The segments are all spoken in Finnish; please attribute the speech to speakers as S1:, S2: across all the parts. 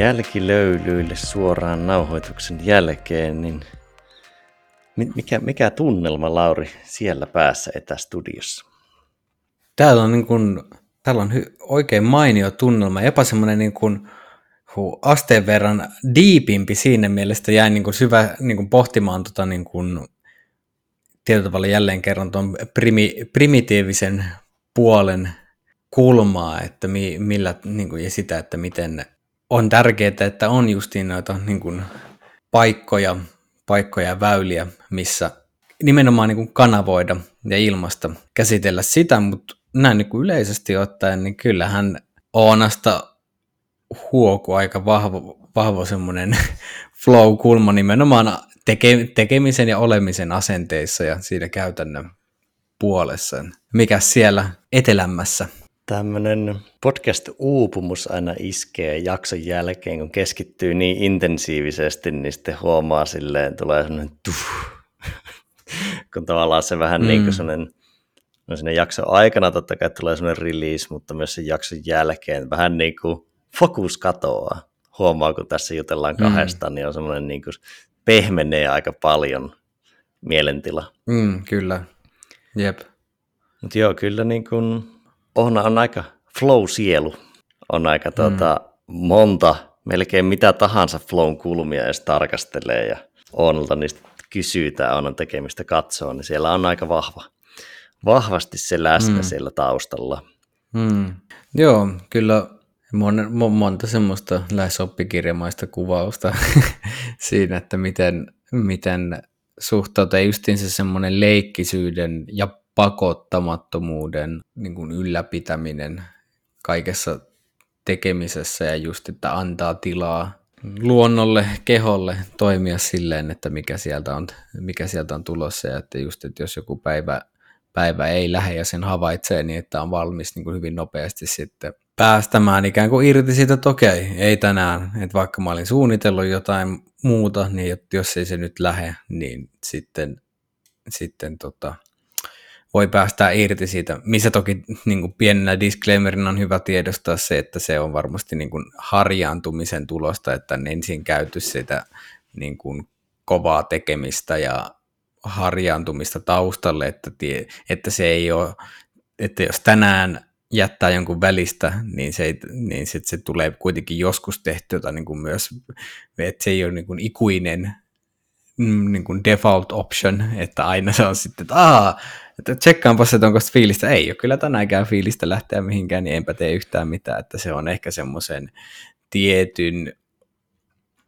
S1: Jälkilöylyille suoraan nauhoituksen jälkeen, niin mikä, mikä tunnelma, Lauri, siellä päässä etästudiossa?
S2: Täällä on, niin kuin, täällä on hy, oikein mainio tunnelma, jopa semmoinen niin kuin, hu, asteen verran diipimpi siinä mielessä, jäin niin kuin syvä niin kuin pohtimaan tota, niin kuin, tietyllä tavalla jälleen kerran tuon primi, primitiivisen puolen kulmaa, että mi, millä, niin kuin, ja sitä, että miten on tärkeää, että on justiin noita niin kuin, paikkoja, paikkoja ja väyliä, missä nimenomaan niin kuin kanavoida ja ilmasta käsitellä sitä, mutta näin niin kuin yleisesti ottaen, niin kyllähän Oonasta huoku aika vahva, vahva semmoinen flow-kulma nimenomaan teke, tekemisen ja olemisen asenteissa ja siinä käytännön puolessa. Mikä siellä etelämässä
S1: tämmöinen podcast-uupumus aina iskee jakson jälkeen, kun keskittyy niin intensiivisesti, niin sitten huomaa silleen, tulee semmoinen tuh, kun tavallaan se vähän mm. niin kuin semmoinen, no sinne jakson aikana totta kai tulee semmoinen release, mutta myös sen jakson jälkeen vähän niin kuin fokus katoaa. Huomaa, kun tässä jutellaan mm. kahdesta, niin on semmoinen niin kuin pehmenee aika paljon mielentila.
S2: Mm, kyllä, jep.
S1: Mutta joo, kyllä niin kuin on, on aika flow-sielu. On aika mm. tuota, monta, melkein mitä tahansa flown kulmia edes tarkastelee ja Oonalta niistä kysyy tai on tekemistä katsoa, niin siellä on aika vahva, vahvasti se läsnä mm. siellä taustalla.
S2: Mm. Joo, kyllä mon, mon, monta semmoista lähes oppikirjamaista kuvausta siinä, että miten, miten suhtautuu justiin se semmoinen leikkisyyden ja pakottamattomuuden niin kuin ylläpitäminen kaikessa tekemisessä ja just, että antaa tilaa luonnolle, keholle toimia silleen, että mikä sieltä on, mikä sieltä on tulossa ja että just, että jos joku päivä, päivä ei lähde ja sen havaitsee, niin että on valmis niin kuin hyvin nopeasti sitten päästämään ikään kuin irti siitä, että okei, ei tänään, että vaikka mä olin suunnitellut jotain muuta, niin jos ei se nyt lähde, niin sitten, sitten tota, voi päästä irti siitä, missä toki niin kuin pienenä disclaimerina on hyvä tiedostaa se, että se on varmasti niin kuin harjaantumisen tulosta, että on ensin käyty sitä niin kuin kovaa tekemistä ja harjaantumista taustalle, että, tie, että se ei ole, että jos tänään jättää jonkun välistä, niin se, niin sit se tulee kuitenkin joskus tehtyä niin kuin myös, että se ei ole niin kuin ikuinen niin kuin default option, että aina se on sitten, että aah, että tsekkaanpas, että onko fiilistä. Ei ole kyllä tänäänkään fiilistä lähteä mihinkään, niin enpä tee yhtään mitään. Että se on ehkä semmoisen tietyn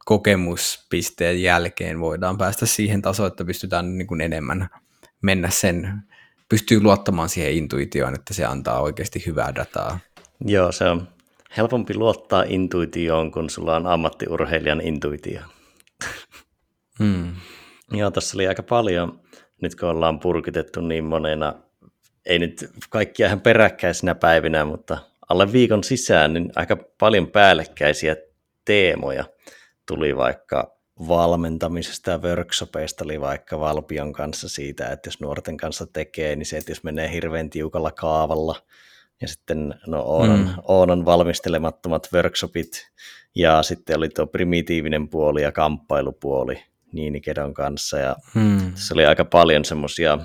S2: kokemuspisteen jälkeen voidaan päästä siihen tasoon, että pystytään niin kuin enemmän mennä sen, pystyy luottamaan siihen intuitioon, että se antaa oikeasti hyvää dataa.
S1: Joo, se on helpompi luottaa intuitioon, kun sulla on ammattiurheilijan intuitio. Hmm. Joo, tässä oli aika paljon nyt kun ollaan purkitettu niin monena, ei nyt kaikkia ihan peräkkäisinä päivinä, mutta alle viikon sisään niin aika paljon päällekkäisiä teemoja tuli vaikka valmentamisesta ja workshopeista oli vaikka Valpion kanssa siitä, että jos nuorten kanssa tekee, niin se, että jos menee hirveän tiukalla kaavalla, ja sitten no, Oonan, mm. Oonan valmistelemattomat workshopit, ja sitten oli tuo primitiivinen puoli ja kamppailupuoli, Niinikedon kanssa ja hmm. se oli aika paljon semmoisia,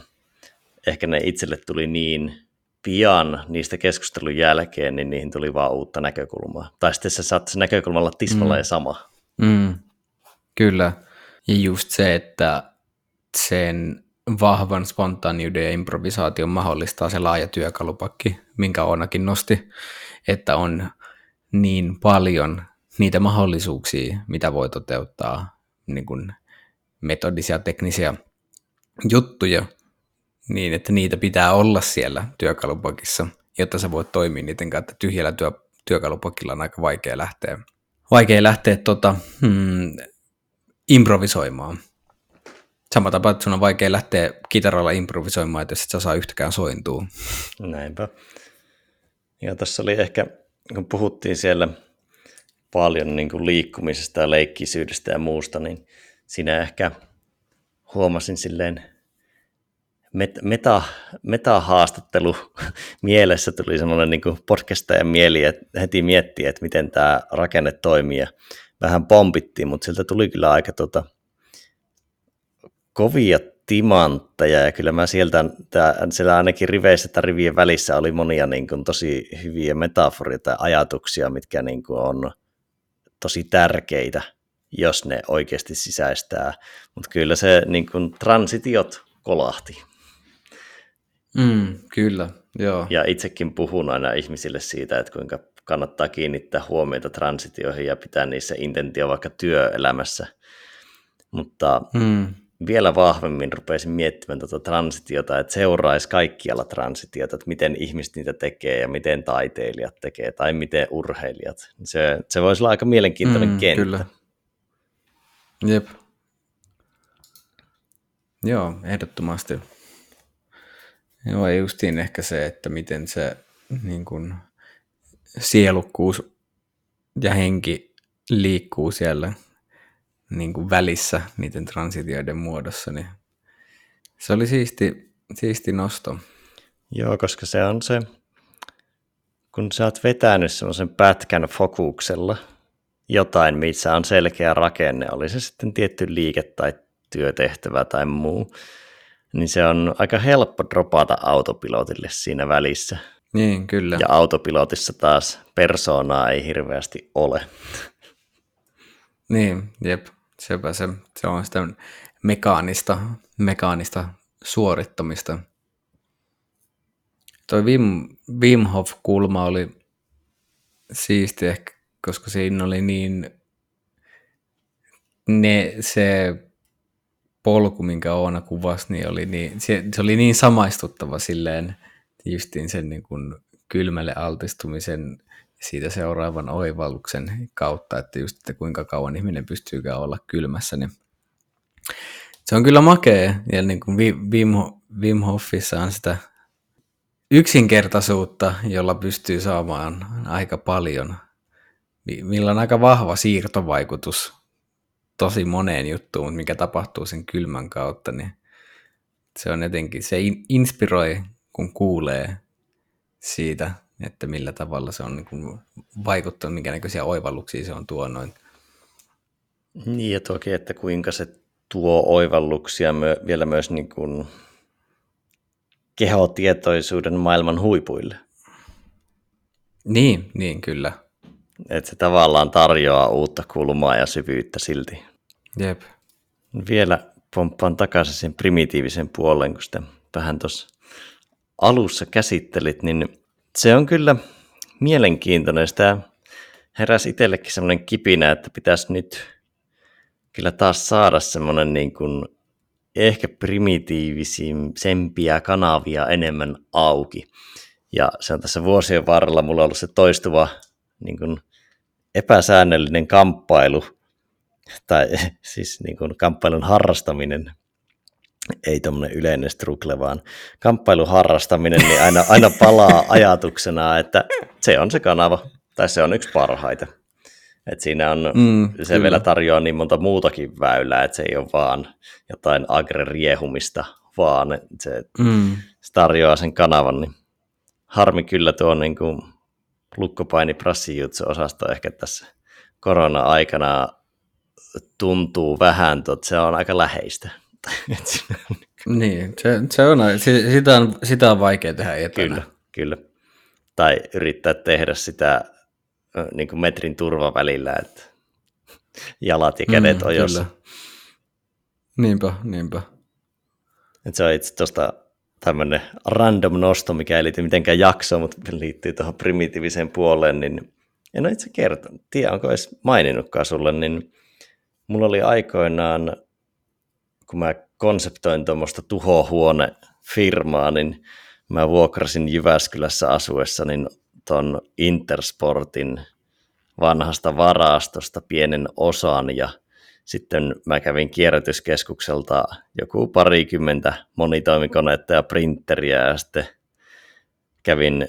S1: ehkä ne itselle tuli niin pian niistä keskustelun jälkeen, niin niihin tuli vaan uutta näkökulmaa. Tai sitten se saattaisi näkökulmalla tismalleen hmm. sama.
S2: Hmm. Kyllä. Ja just se, että sen vahvan spontaaniuden ja improvisaation mahdollistaa se laaja työkalupakki, minkä Oonakin nosti, että on niin paljon niitä mahdollisuuksia, mitä voi toteuttaa niin kuin metodisia teknisiä juttuja, niin että niitä pitää olla siellä työkalupakissa, jotta sä voit toimia niiden kanssa. Tyhjällä työ, työkalupakilla on aika vaikea lähteä, vaikea lähteä tota, hmm, improvisoimaan. Sama tapa, että sun on vaikea lähteä kitaralla improvisoimaan, että jos et sä saa yhtäkään sointua.
S1: Näinpä. Ja tässä oli ehkä, kun puhuttiin siellä paljon niin kuin liikkumisesta ja leikkisyydestä ja muusta, niin siinä ehkä huomasin silleen met, meta, meta-haastattelu mielessä tuli semmoinen niin podcastajan mieli, että heti miettii, että miten tämä rakenne toimii ja vähän pompittiin, mutta sieltä tuli kyllä aika tota, kovia timantteja ja kyllä mä sieltä, tää, siellä ainakin riveissä tai rivien välissä oli monia niin kuin, tosi hyviä metaforia tai ajatuksia, mitkä niin kuin, on tosi tärkeitä, jos ne oikeasti sisäistää, mutta kyllä se niin kuin, transitiot kolahti.
S2: Mm, kyllä, joo.
S1: Ja itsekin puhun aina ihmisille siitä, että kuinka kannattaa kiinnittää huomiota transitioihin ja pitää niissä intentio vaikka työelämässä. Mutta mm. vielä vahvemmin rupesin miettimään tuota transitiota, että seuraisi kaikkialla transitiota, että miten ihmiset niitä tekee ja miten taiteilijat tekee tai miten urheilijat. Se, se voisi olla aika mielenkiintoinen mm, kenttä. Kyllä.
S2: Jep. Joo, ehdottomasti. Joo, justiin ehkä se, että miten se niin kuin, sielukkuus ja henki liikkuu siellä niin kuin välissä niiden transitioiden muodossa, niin se oli siisti, siisti nosto.
S1: Joo, koska se on se, kun sä oot vetänyt semmoisen pätkän fokuksella jotain, missä on selkeä rakenne, oli se sitten tietty liike tai työtehtävä tai muu, niin se on aika helppo dropata autopilotille siinä välissä.
S2: Niin, kyllä.
S1: Ja autopilotissa taas persoonaa ei hirveästi ole.
S2: Niin, jep. Sepä se, se on sitä mekaanista, mekaanista suorittamista. Toi Wim, Wim Hof-kulma oli siisti ehkä, koska siinä oli niin ne, se polku, minkä Oona kuvasi, niin oli niin, se, se oli niin samaistuttava silleen justiin sen niin kuin kylmälle altistumisen siitä seuraavan oivalluksen kautta, että just, että kuinka kauan ihminen pystyykään olla kylmässä, niin se on kyllä makea, ja niin kuin Wim, Wim Hofissa on sitä yksinkertaisuutta, jolla pystyy saamaan aika paljon, millä on aika vahva siirtovaikutus tosi moneen juttuun, mikä tapahtuu sen kylmän kautta, niin se on jotenkin, se inspiroi, kun kuulee siitä, että millä tavalla se on niin kuin vaikuttanut, minkä näköisiä oivalluksia se on tuonut.
S1: Niin ja toki, että kuinka se tuo oivalluksia myö, vielä myös niin kuin kehotietoisuuden maailman huipuille.
S2: Niin, niin kyllä.
S1: Että se tavallaan tarjoaa uutta kulmaa ja syvyyttä silti.
S2: Jep.
S1: Vielä pomppaan takaisin sen primitiivisen puolen, kun sitä vähän tuossa alussa käsittelit, niin se on kyllä mielenkiintoinen. Sitä heräsi itsellekin semmoinen kipinä, että pitäisi nyt kyllä taas saada semmoinen niin kuin ehkä primitiivisempiä kanavia enemmän auki. Ja se on tässä vuosien varrella mulla ollut se toistuva niin kuin epäsäännöllinen kamppailu, tai siis niin kuin kamppailun harrastaminen, ei tuommoinen yleinen struggle, vaan kamppailun harrastaminen, niin aina, aina palaa ajatuksena, että se on se kanava, tai se on yksi parhaita. Et siinä on, mm, se kyllä. vielä tarjoaa niin monta muutakin väylää, että se ei ole vaan jotain agre-riehumista, vaan se, mm. se tarjoaa sen kanavan. Niin harmi kyllä tuo niin kuin lukkopaini osasto ehkä tässä korona-aikana tuntuu vähän, että se on aika läheistä.
S2: niin, se, se on, sitä, on, sitä on vaikea tehdä etänä.
S1: Kyllä, kyllä. Tai yrittää tehdä sitä niin kuin metrin turva välillä, että jalat ja kädet mm, on jos.
S2: Niinpä, niinpä.
S1: Et se on itse tuosta tämmöinen random nosto, mikä ei liity mitenkään jaksoon, mutta liittyy tuohon primitiiviseen puoleen, niin en ole itse kertonut, tiedä onko edes maininnutkaan sulle, niin mulla oli aikoinaan, kun mä konseptoin tuommoista tuhohuone-firmaa, niin mä vuokrasin Jyväskylässä asuessa niin ton Intersportin vanhasta varastosta pienen osan ja sitten mä kävin kierrätyskeskukselta joku parikymmentä monitoimikonetta ja printeriä ja sitten kävin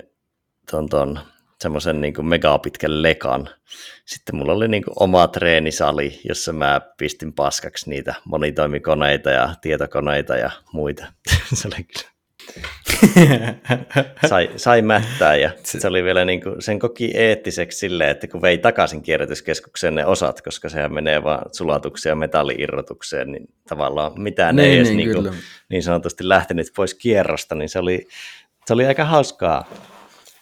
S1: ton, ton semmoisen niin megapitkän lekan. Sitten mulla oli niin kuin oma treenisali, jossa mä pistin paskaksi niitä monitoimikoneita ja tietokoneita ja muita. se oli kyllä sai, sai mättää ja se oli vielä niin kuin, sen koki eettiseksi silleen, että kun vei takaisin kierrätyskeskukseen ne osat, koska sehän menee vaan sulatukseen ja metalliirrotukseen, niin tavallaan mitään niin, ei edes niin, niin, kuin, niin sanotusti lähtenyt pois kierrosta, niin se oli, se oli aika hauskaa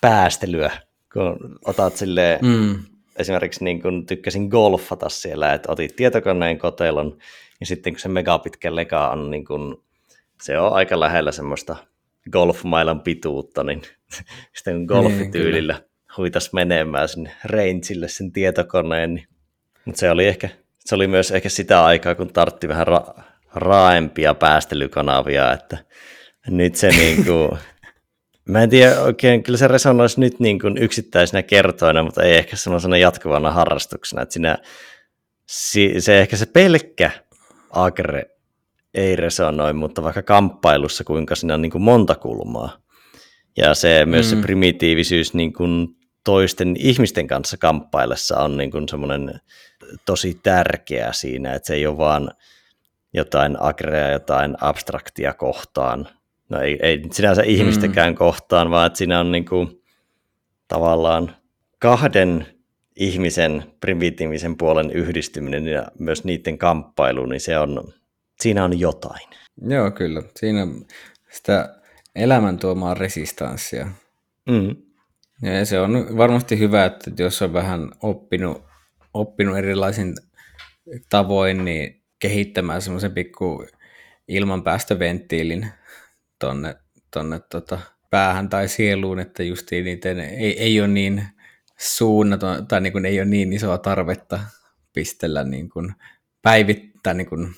S1: päästelyä, kun otat silleen, mm. esimerkiksi niin kun tykkäsin golfata siellä, että otit tietokoneen kotelon, ja sitten kun se megapitkä leka on, niin kun, se on aika lähellä semmoista golfmailan pituutta, niin sitten golfityylillä niin, huitas menemään sinne rangeille sen tietokoneen. Niin. Mutta se oli ehkä, se oli myös ehkä sitä aikaa, kun tartti vähän ra- raaempia päästelykanavia, että nyt se niinku, mä en tiedä oikein, kyllä se resonoisi nyt niin kuin yksittäisenä kertoina, mutta ei ehkä sellaisena jatkuvana harrastuksena, että siinä, se ehkä se pelkkä agre ei resonoi, mutta vaikka kamppailussa kuinka siinä on niin kuin monta kulmaa. Ja se myös mm. se primitiivisyys niin kuin toisten ihmisten kanssa kamppaillessa on niin kuin semmoinen tosi tärkeä siinä, että se ei ole vaan jotain agrea, jotain abstraktia kohtaan. No ei, ei sinänsä ihmistäkään mm. kohtaan, vaan että siinä on niin kuin tavallaan kahden ihmisen primitiivisen puolen yhdistyminen ja myös niiden kamppailu, niin se on, siinä on jotain.
S2: Joo, kyllä. Siinä sitä elämän tuomaa resistanssia. Mm. Ja se on varmasti hyvä, että jos on vähän oppinut, oppinut erilaisin tavoin, niin kehittämään semmoisen pikku ilmanpäästöventtiilin tonne, tonne tota päähän tai sieluun, että just niiden ei, ei ole niin suunnaton, tai niin kuin ei ole niin isoa tarvetta pistellä niin kuin päivittää niin kuin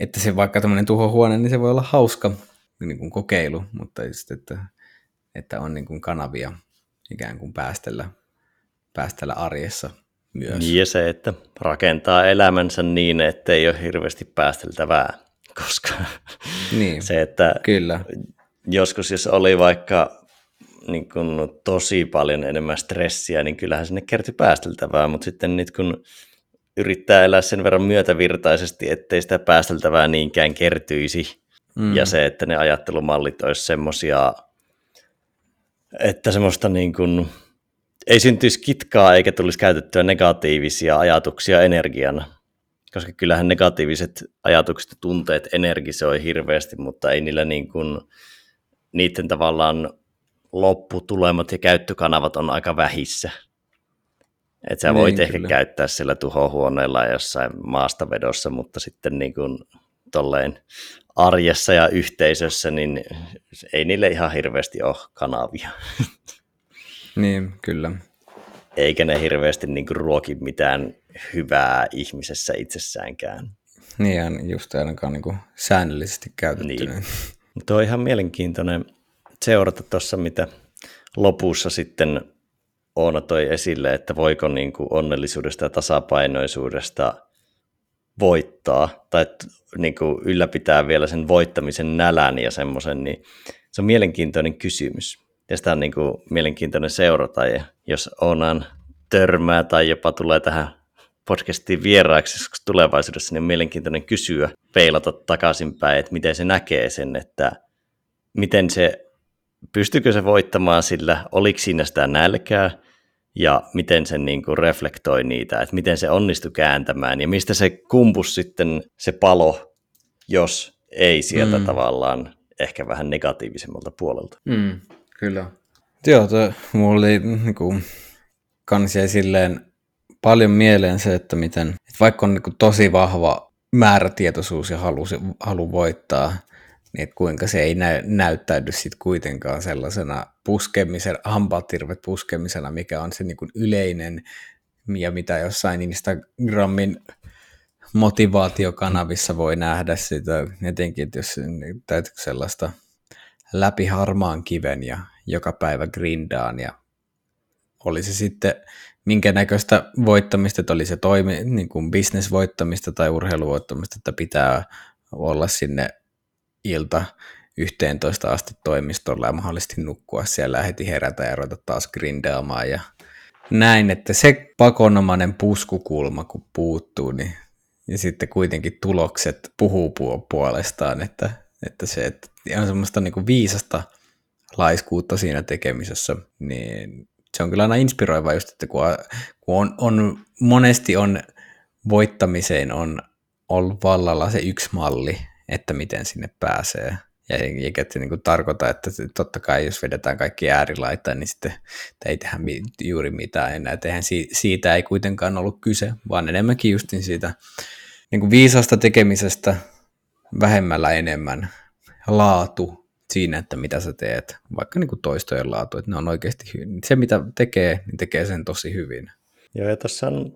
S2: että se vaikka tämmöinen tuhohuone, niin se voi olla hauska niin kuin kokeilu, mutta just, että, että on niin kuin kanavia ikään kuin päästellä, päästellä arjessa myös.
S1: Niin ja se, että rakentaa elämänsä niin, että ei ole hirveästi päästeltävää, koska niin, se, että kyllä. joskus jos oli vaikka niin kun tosi paljon enemmän stressiä, niin kyllähän sinne kertyi päästeltävää, mutta sitten nyt kun yrittää elää sen verran myötävirtaisesti, ettei sitä päästeltävää niinkään kertyisi. Mm. Ja se, että ne ajattelumallit olisi semmoisia, että semmoista niin kuin, ei syntyisi kitkaa eikä tulisi käytettyä negatiivisia ajatuksia energiana. Koska kyllähän negatiiviset ajatukset ja tunteet energisoi hirveästi, mutta ei niillä niin kuin, niiden tavallaan lopputulemat ja käyttökanavat on aika vähissä. Että sä voit niin, ehkä kyllä. käyttää sillä tuhohuoneella jossain maastavedossa, mutta sitten niin kuin tolleen arjessa ja yhteisössä, niin ei niille ihan hirveästi ole kanavia.
S2: Niin, kyllä.
S1: Eikä ne hirveästi niin kuin ruoki mitään hyvää ihmisessä itsessäänkään.
S2: Niin, just ainakaan niin kuin säännöllisesti käytetty. Niin.
S1: Tuo on ihan mielenkiintoinen seurata tuossa, mitä lopussa sitten Oona toi esille, että voiko niin kuin onnellisuudesta ja tasapainoisuudesta voittaa tai niin kuin ylläpitää vielä sen voittamisen nälän ja semmoisen, niin se on mielenkiintoinen kysymys. Ja sitä on niin kuin mielenkiintoinen seurata, ja jos Oonan törmää tai jopa tulee tähän podcastiin vieraaksi tulevaisuudessa, niin on mielenkiintoinen kysyä, peilata takaisinpäin, että miten se näkee sen, että miten se, pystyykö se voittamaan sillä, oliko siinä sitä nälkää, ja miten se niin kuin reflektoi niitä, että miten se onnistui kääntämään ja mistä se kumpus sitten se palo, jos ei sieltä mm. tavallaan ehkä vähän negatiivisemmalta puolelta.
S2: Mm, kyllä. Joo, toi, mulla oli niin kuin, kans jäi silleen paljon mieleen se, että miten, että vaikka on niin kuin, tosi vahva määrätietoisuus ja halu, halu voittaa, niin että kuinka se ei nä- näyttäydy sitten kuitenkaan sellaisena puskemisen, hampaatirvet puskemisena, mikä on se niin kuin yleinen ja mitä jossain Instagramin motivaatiokanavissa voi nähdä sitä, etenkin että jos täytyy sellaista läpi harmaan kiven ja joka päivä grindaan ja oli se sitten minkä näköistä voittamista, että oli se toimi, niin kuin business-voittamista tai urheiluvoittamista, että pitää olla sinne ilta 11 asti toimistolla ja mahdollisesti nukkua siellä ja heti herätä ja ruveta taas grindaamaan ja näin, että se pakonomainen puskukulma kun puuttuu, niin ja sitten kuitenkin tulokset puhuu puolestaan, että, että se että on semmoista niin kuin viisasta laiskuutta siinä tekemisessä, niin se on kyllä aina inspiroiva just, että kun, on, on, monesti on voittamiseen on ollut vallalla se yksi malli, että miten sinne pääsee. Ja eikä se niin tarkoita, että totta kai jos vedetään kaikki äärilaitaan, niin sitten ei tehdä juuri mitään enää. Eihän siitä ei kuitenkaan ollut kyse, vaan enemmänkin just siitä niin kuin viisasta tekemisestä vähemmällä enemmän laatu siinä, että mitä sä teet, vaikka niin kuin toistojen laatu, että ne on oikeasti hyvin. Se, mitä tekee, niin tekee sen tosi hyvin.
S1: Joo, ja tuossa on,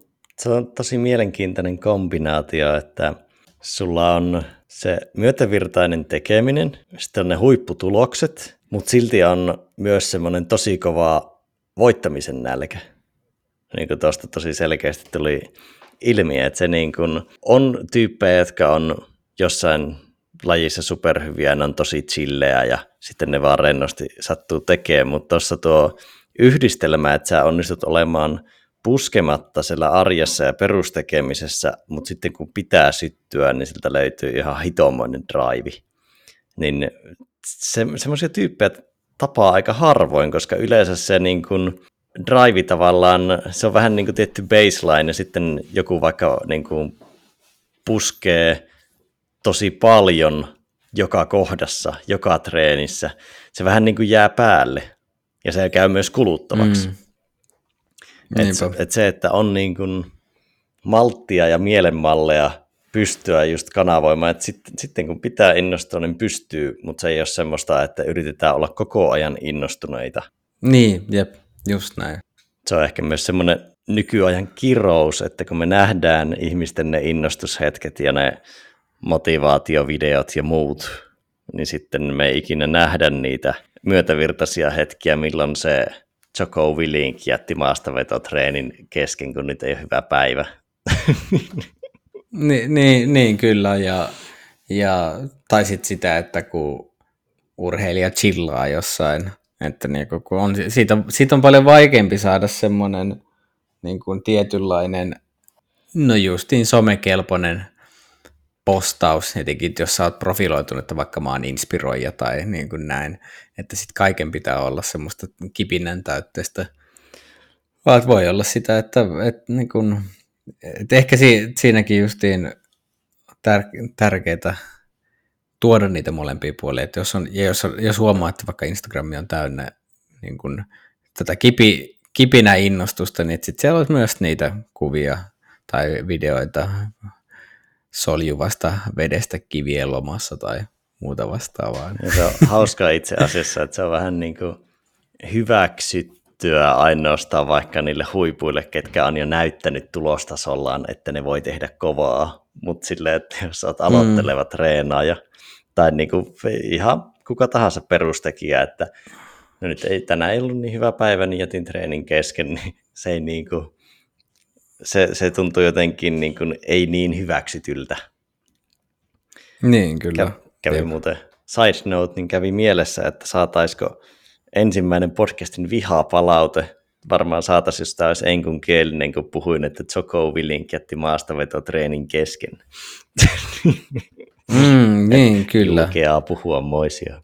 S1: on tosi mielenkiintoinen kombinaatio, että sulla on se myötävirtainen tekeminen, sitten on ne huipputulokset, mutta silti on myös semmoinen tosi kova voittamisen nälkä. Niin kuin tuosta tosi selkeästi tuli ilmi, että se niin kuin on tyyppejä, jotka on jossain lajissa superhyviä, ne on tosi chillejä ja sitten ne vaan rennosti sattuu tekemään, mutta tuossa tuo yhdistelmä, että sä onnistut olemaan puskematta siellä arjessa ja perustekemisessä, mutta sitten kun pitää syttyä, niin siltä löytyy ihan hitomoinen drive. Niin se, semmoisia tyyppejä tapaa aika harvoin, koska yleensä se niin kuin drive tavallaan, se on vähän niin kuin tietty baseline ja sitten joku vaikka niin kuin puskee tosi paljon joka kohdassa, joka treenissä. Se vähän niin kuin jää päälle ja se käy myös kuluttavaksi. Mm. Et se, et se, että on niin kuin malttia ja mielenmalleja pystyä just kanavoimaan, että sitten, sitten kun pitää innostua, niin pystyy, mutta se ei ole semmoista, että yritetään olla koko ajan innostuneita.
S2: Niin, jep, just näin.
S1: Se on ehkä myös semmoinen nykyajan kirous, että kun me nähdään ihmisten ne innostushetket ja ne motivaatiovideot ja muut, niin sitten me ei ikinä nähdä niitä myötävirtaisia hetkiä, milloin se Joko Willink jätti maastavetotreenin kesken, kun nyt ei ole hyvä päivä.
S2: niin, niin, niin, kyllä, ja, ja tai sitten sitä, että kun urheilija chillaa jossain, että niinku, kun on, siitä, siitä on paljon vaikeampi saada semmoinen niin tietynlainen, no justiin somekelpoinen postaus, etenkin jos sä oot profiloitunut, että vaikka mä oon inspiroija tai niin kuin näin, että sitten kaiken pitää olla semmoista kipinnän täytteistä, vaan voi olla sitä, että, että, niin kuin, että ehkä si, siinäkin justiin tär, tärkeää tuoda niitä molempia puolia, että jos, on, ja jos, jos huomaa, että vaikka Instagram on täynnä niin kuin, tätä kipi, kipinä innostusta, niin sitten siellä on myös niitä kuvia tai videoita soljuvasta vedestä kivien lomassa tai muuta vastaavaa.
S1: Ja se on hauskaa itse asiassa, että se on vähän niin kuin hyväksyttyä ainoastaan vaikka niille huipuille, ketkä on jo näyttänyt tulostasollaan, että ne voi tehdä kovaa, mutta silleen, että jos olet aloitteleva mm. treenaaja tai niin kuin ihan kuka tahansa perustekijä, että no nyt ei, tänään ei ollut niin hyvä päivä, niin jätin treenin kesken, niin se ei niin kuin, se, se tuntuu jotenkin niin kuin ei niin hyväksytyltä.
S2: Niin, kyllä.
S1: Kä, kävi Jep. muuten side note, niin kävi mielessä, että saataisiko ensimmäinen podcastin viha-palaute, varmaan saataisiin, jos tämä olisi enkun kielinen, kun puhuin, että Joko Willink jätti maastavetotreenin kesken.
S2: Mm, niin, kyllä.
S1: Lukeaa puhua moisia.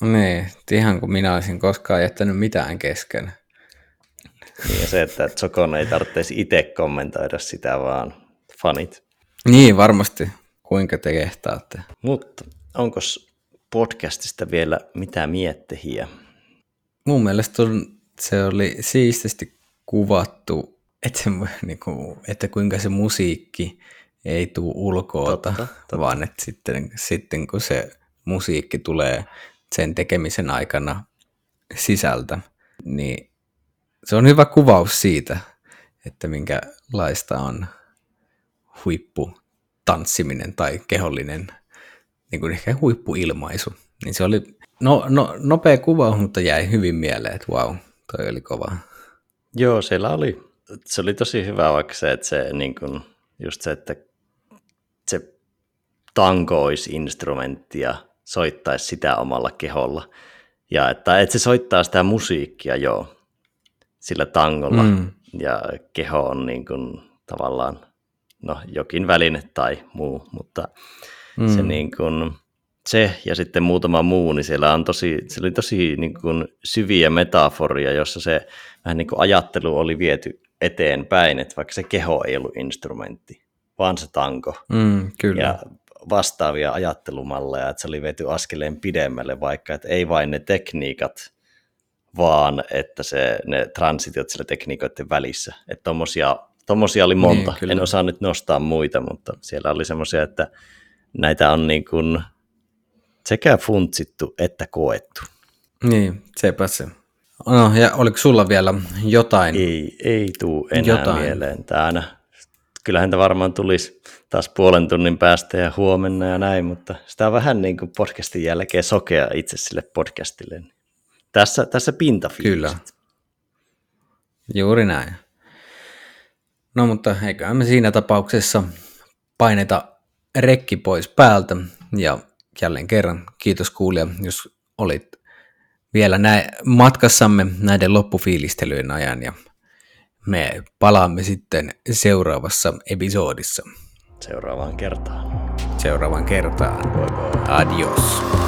S2: Niin, ihan kuin minä olisin koskaan jättänyt mitään kesken.
S1: Niin se, että Zokon ei tarvitsisi itse kommentoida sitä, vaan fanit.
S2: Niin, varmasti. Kuinka te kehtaatte.
S1: Mutta onko podcastista vielä mitä miettehiä?
S2: Mun mielestä on, se oli siististi kuvattu, että, se, niin kuin, että kuinka se musiikki ei tule ulkoota, totta, totta. vaan että sitten, sitten kun se musiikki tulee sen tekemisen aikana sisältä, niin se on hyvä kuvaus siitä, että minkälaista on huippu tanssiminen tai kehollinen niin kuin ehkä huippuilmaisu. Niin se oli no, no, nopea kuvaus, mutta jäi hyvin mieleen, että wow, toi oli kova.
S1: Joo, siellä oli, se oli tosi hyvä vaikka se, että se niin kuin, just se, että se tanko olisi instrumentti ja soittaisi sitä omalla keholla. Ja että, että se soittaa sitä musiikkia jo sillä tangolla, mm. ja keho on niin kuin, tavallaan no, jokin väline tai muu, mutta mm. se, niin kuin, se ja sitten muutama muu, niin siellä, on tosi, siellä oli tosi niin kuin, syviä metaforia, jossa se vähän niin kuin ajattelu oli viety eteenpäin, että vaikka se keho ei ollut instrumentti, vaan se tanko.
S2: Mm, kyllä.
S1: Ja vastaavia ajattelumalleja, että se oli vety askeleen pidemmälle, vaikka että ei vain ne tekniikat, vaan että se, ne transitiot sillä tekniikoiden välissä. Että tommosia, tommosia oli monta. Niin, en osaa nyt nostaa muita, mutta siellä oli semmoisia, että näitä on niin kuin sekä funtsittu että koettu.
S2: Niin, sepä se. No, ja oliko sulla vielä jotain?
S1: Ei, ei tuu enää jotain. mieleen. Tää kyllähän tämä varmaan tulisi taas puolen tunnin päästä ja huomenna ja näin, mutta sitä on vähän niin kuin podcastin jälkeen sokea itse sille podcastille. Tässä, tässä pintafiilikset. Kyllä.
S2: Juuri näin. No mutta eiköhän me siinä tapauksessa paineta rekki pois päältä ja jälleen kerran kiitos kuulija, jos olit vielä näin matkassamme näiden loppufiilistelyjen ajan ja me palaamme sitten seuraavassa episodissa.
S1: Seuraavaan kertaan.
S2: Seuraavaan kertaan. Adios.